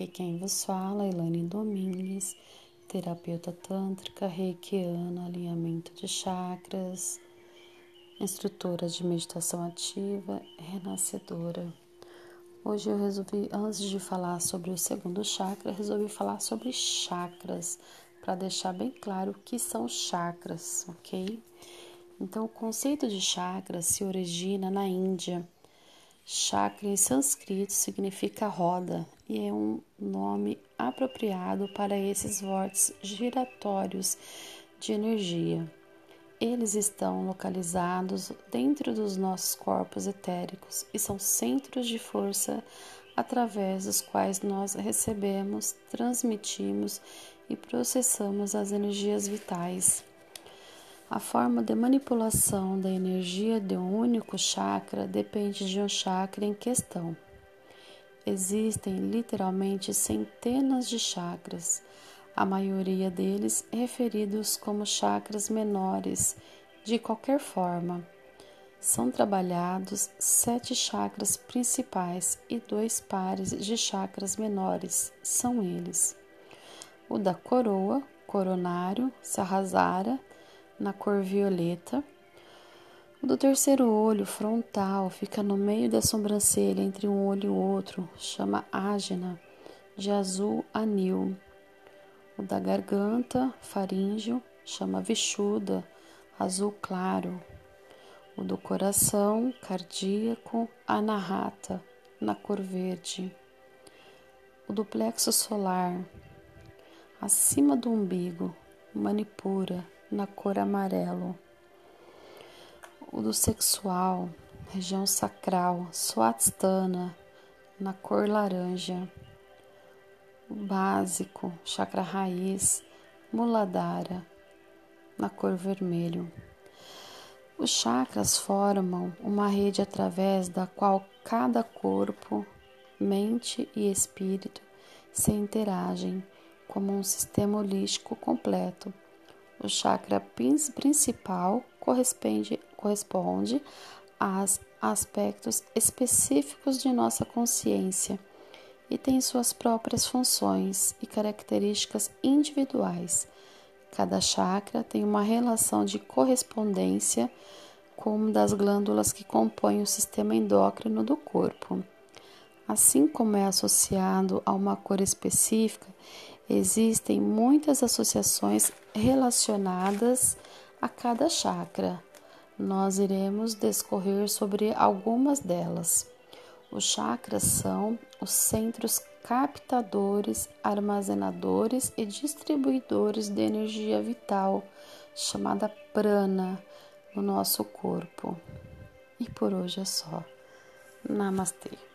Aqui quem vos fala, Elaine Domingues, terapeuta tântrica, reikiana, alinhamento de chakras, instrutora de meditação ativa, renascedora. Hoje eu resolvi, antes de falar sobre o segundo chakra, resolvi falar sobre chakras, para deixar bem claro o que são chakras, ok? Então, o conceito de chakras se origina na Índia Chakra em sânscrito significa roda e é um nome apropriado para esses vórtices giratórios de energia. Eles estão localizados dentro dos nossos corpos etéricos e são centros de força através dos quais nós recebemos, transmitimos e processamos as energias vitais. A forma de manipulação da energia de um único chakra depende de um chakra em questão. Existem literalmente centenas de chakras, a maioria deles referidos como chakras menores. De qualquer forma, são trabalhados sete chakras principais e dois pares de chakras menores. São eles: o da coroa, coronário, Sahasrara na cor violeta. O do terceiro olho, frontal, fica no meio da sobrancelha, entre um olho e o outro, chama ágina, de azul anil. O da garganta, faríngeo, chama vichuda, azul claro. O do coração, cardíaco, anahata, na cor verde. O do plexo solar, acima do umbigo, manipura, na cor amarelo. O do sexual, região sacral, Swatstana, na cor laranja. O básico, chakra raiz, Muladhara, na cor vermelho. Os chakras formam uma rede através da qual cada corpo, mente e espírito se interagem como um sistema holístico completo o chakra principal corresponde, corresponde aos aspectos específicos de nossa consciência e tem suas próprias funções e características individuais. Cada chakra tem uma relação de correspondência com uma das glândulas que compõem o sistema endócrino do corpo. Assim como é associado a uma cor específica, existem muitas associações relacionadas a cada chakra. Nós iremos discorrer sobre algumas delas. Os chakras são os centros captadores, armazenadores e distribuidores de energia vital, chamada prana, no nosso corpo. E por hoje é só. Namastê.